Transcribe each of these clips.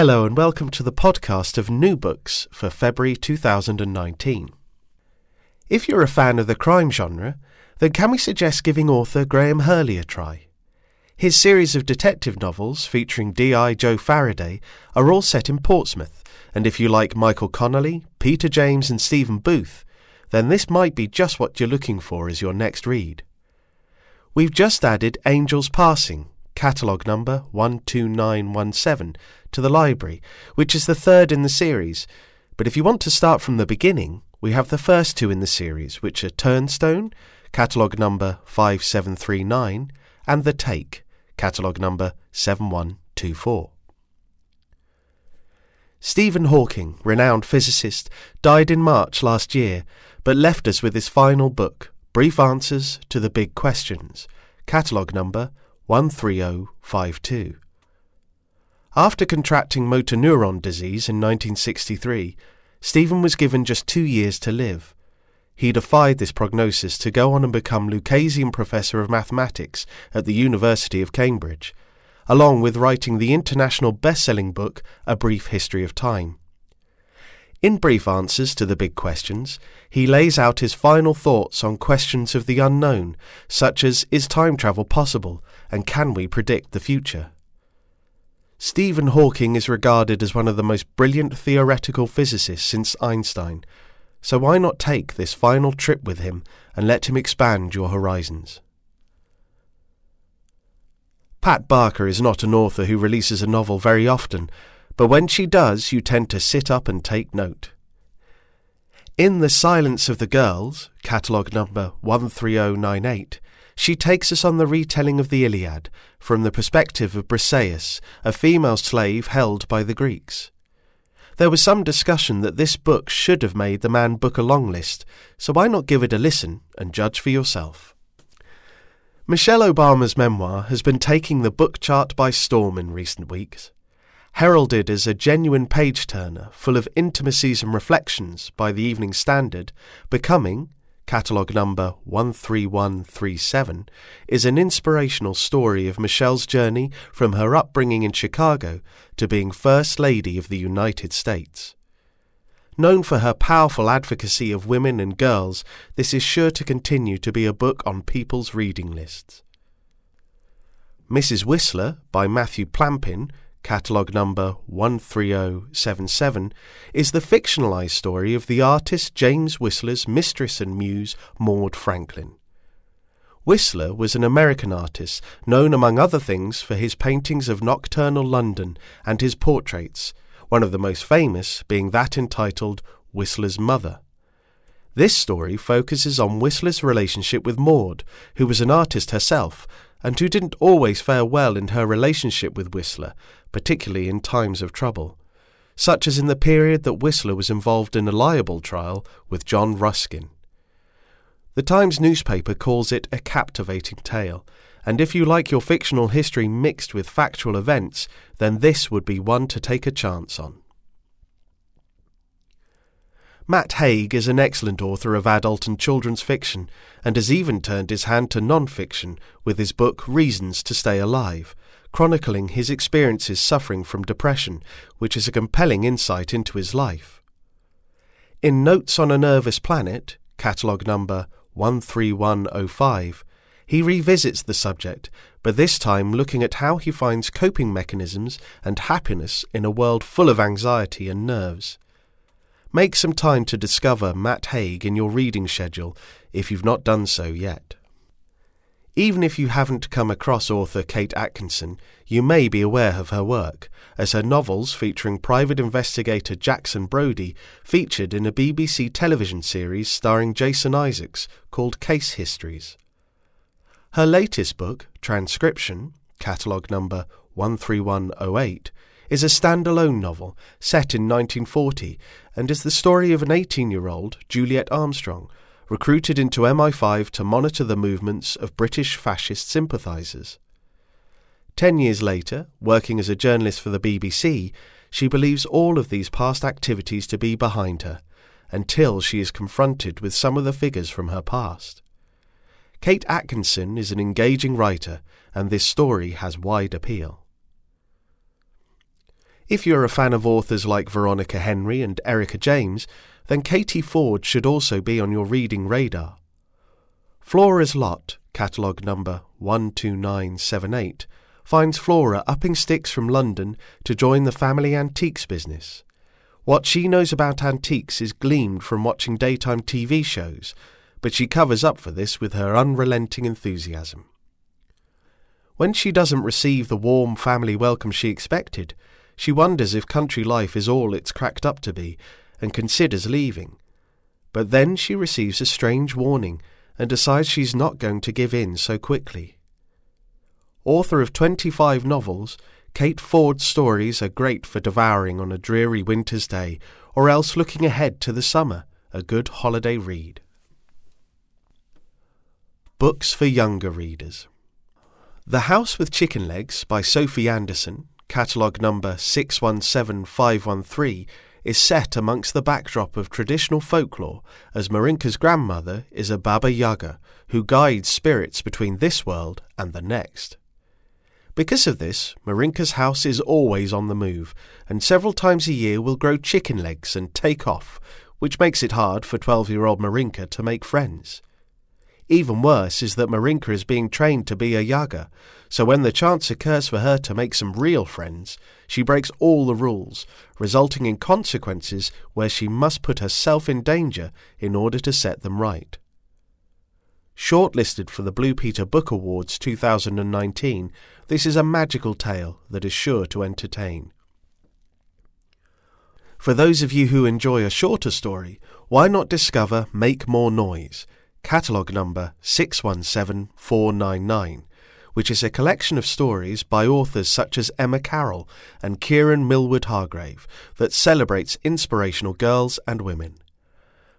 Hello, and welcome to the podcast of new books for February 2019. If you're a fan of the crime genre, then can we suggest giving author Graham Hurley a try? His series of detective novels featuring D.I. Joe Faraday are all set in Portsmouth, and if you like Michael Connelly, Peter James, and Stephen Booth, then this might be just what you're looking for as your next read. We've just added Angels Passing, catalogue number 12917, to the library, which is the third in the series. But if you want to start from the beginning, we have the first two in the series, which are Turnstone, catalogue number 5739, and The Take, catalogue number 7124. Stephen Hawking, renowned physicist, died in March last year, but left us with his final book, Brief Answers to the Big Questions, catalogue number 13052. After contracting motor neuron disease in 1963, Stephen was given just two years to live. He defied this prognosis to go on and become Lucasian Professor of Mathematics at the University of Cambridge along with writing the international best selling book A Brief History of Time. In brief answers to the big questions, he lays out his final thoughts on questions of the unknown, such as is time travel possible and can we predict the future? Stephen Hawking is regarded as one of the most brilliant theoretical physicists since Einstein, so why not take this final trip with him and let him expand your horizons? Pat Barker is not an author who releases a novel very often, but when she does, you tend to sit up and take note. In The Silence of the Girls, catalogue number 13098, she takes us on the retelling of the Iliad from the perspective of Briseis, a female slave held by the Greeks. There was some discussion that this book should have made the Man Booker Long list, so why not give it a listen and judge for yourself? Michelle Obama's memoir has been taking the book chart by storm in recent weeks. Heralded as a genuine page turner full of intimacies and reflections by the Evening Standard, Becoming, catalogue number 13137, is an inspirational story of Michelle's journey from her upbringing in Chicago to being First Lady of the United States. Known for her powerful advocacy of women and girls, this is sure to continue to be a book on people's reading lists. Mrs. Whistler by Matthew Plampin, catalogue number 13077, is the fictionalized story of the artist James Whistler's mistress and muse, Maud Franklin. Whistler was an American artist known among other things for his paintings of nocturnal London and his portraits, one of the most famous being that entitled Whistler's Mother. This story focuses on Whistler's relationship with Maud, who was an artist herself and who didn't always fare well in her relationship with Whistler, particularly in times of trouble, such as in the period that Whistler was involved in a libel trial with John Ruskin. The Times newspaper calls it a captivating tale, and if you like your fictional history mixed with factual events, then this would be one to take a chance on. Matt Haig is an excellent author of adult and children's fiction, and has even turned his hand to non fiction with his book Reasons to Stay Alive, chronicling his experiences suffering from depression, which is a compelling insight into his life. In Notes on a Nervous Planet, catalogue number 13105, he revisits the subject, but this time looking at how he finds coping mechanisms and happiness in a world full of anxiety and nerves. Make some time to discover Matt Haig in your reading schedule if you've not done so yet. Even if you haven't come across author Kate Atkinson, you may be aware of her work, as her novels featuring private investigator Jackson Brodie featured in a BBC television series starring Jason Isaacs called Case Histories. Her latest book, Transcription, catalogue number 13108, is a standalone novel set in 1940 and is the story of an 18 year old, Juliet Armstrong, recruited into MI5 to monitor the movements of British fascist sympathisers. Ten years later, working as a journalist for the BBC, she believes all of these past activities to be behind her, until she is confronted with some of the figures from her past. Kate Atkinson is an engaging writer, and this story has wide appeal. If you're a fan of authors like Veronica Henry and Erica James, then Katie Fforde should also be on your reading radar. Flora's Lot, catalogue number 12978, finds Flora upping sticks from London to join the family antiques business. What she knows about antiques is gleaned from watching daytime TV shows, but she covers up for this with her unrelenting enthusiasm. When she doesn't receive the warm family welcome she expected, she wonders if country life is all it's cracked up to be and considers leaving. But then she receives a strange warning and decides she's not going to give in so quickly. Author of 25 novels, Kate Fforde's stories are great for devouring on a dreary winter's day or else looking ahead to the summer, a good holiday read. Books for younger readers. The House with Chicken Legs by Sophie Anderson catalogue number 617513, is set amongst the backdrop of traditional folklore as Marinka's grandmother is a Baba Yaga who guides spirits between this world and the next. Because of this, Marinka's house is always on the move, and several times a year will grow chicken legs and take off, which makes it hard for 12 year old Marinka to make friends. Even worse is that Marinka is being trained to be a Yaga, so when the chance occurs for her to make some real friends, she breaks all the rules, resulting in consequences where she must put herself in danger in order to set them right. Shortlisted for the Blue Peter Book Awards 2019, this is a magical tale that is sure to entertain. For those of you who enjoy a shorter story, why not discover Make More Noise? Catalogue number 617499, which is a collection of stories by authors such as Emma Carroll and Kiran Millwood Hargrave that celebrates inspirational girls and women.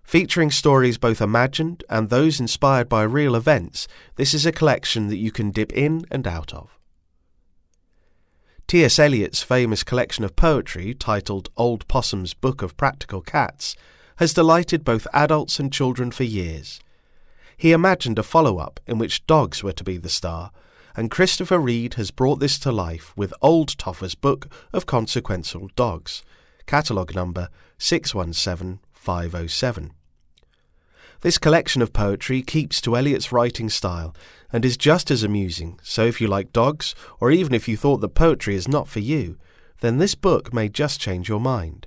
Featuring stories both imagined and those inspired by real events, this is a collection that you can dip in and out of. T.S. Eliot's famous collection of poetry, titled Old Possum's Book of Practical Cats, has delighted both adults and children for years. He imagined a follow up in which dogs were to be the star, and Christopher Reid has brought this to life with Old Toffer's Book of Consequential Dogs, catalogue number 617507. This collection of poetry keeps to Eliot's writing style and is just as amusing, so if you like dogs, or even if you thought that poetry is not for you, then this book may just change your mind.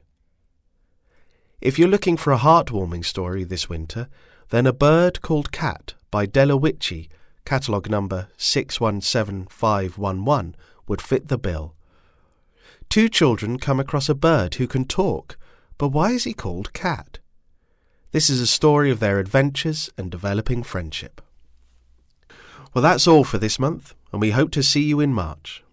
If you're looking for a heartwarming story this winter, then A Bird Called Cat by Della Witchey, catalogue number 617511, would fit the bill. Two children come across a bird who can talk, but why is he called Cat? This is a story of their adventures and developing friendship. Well, that's all for this month, and we hope to see you in March.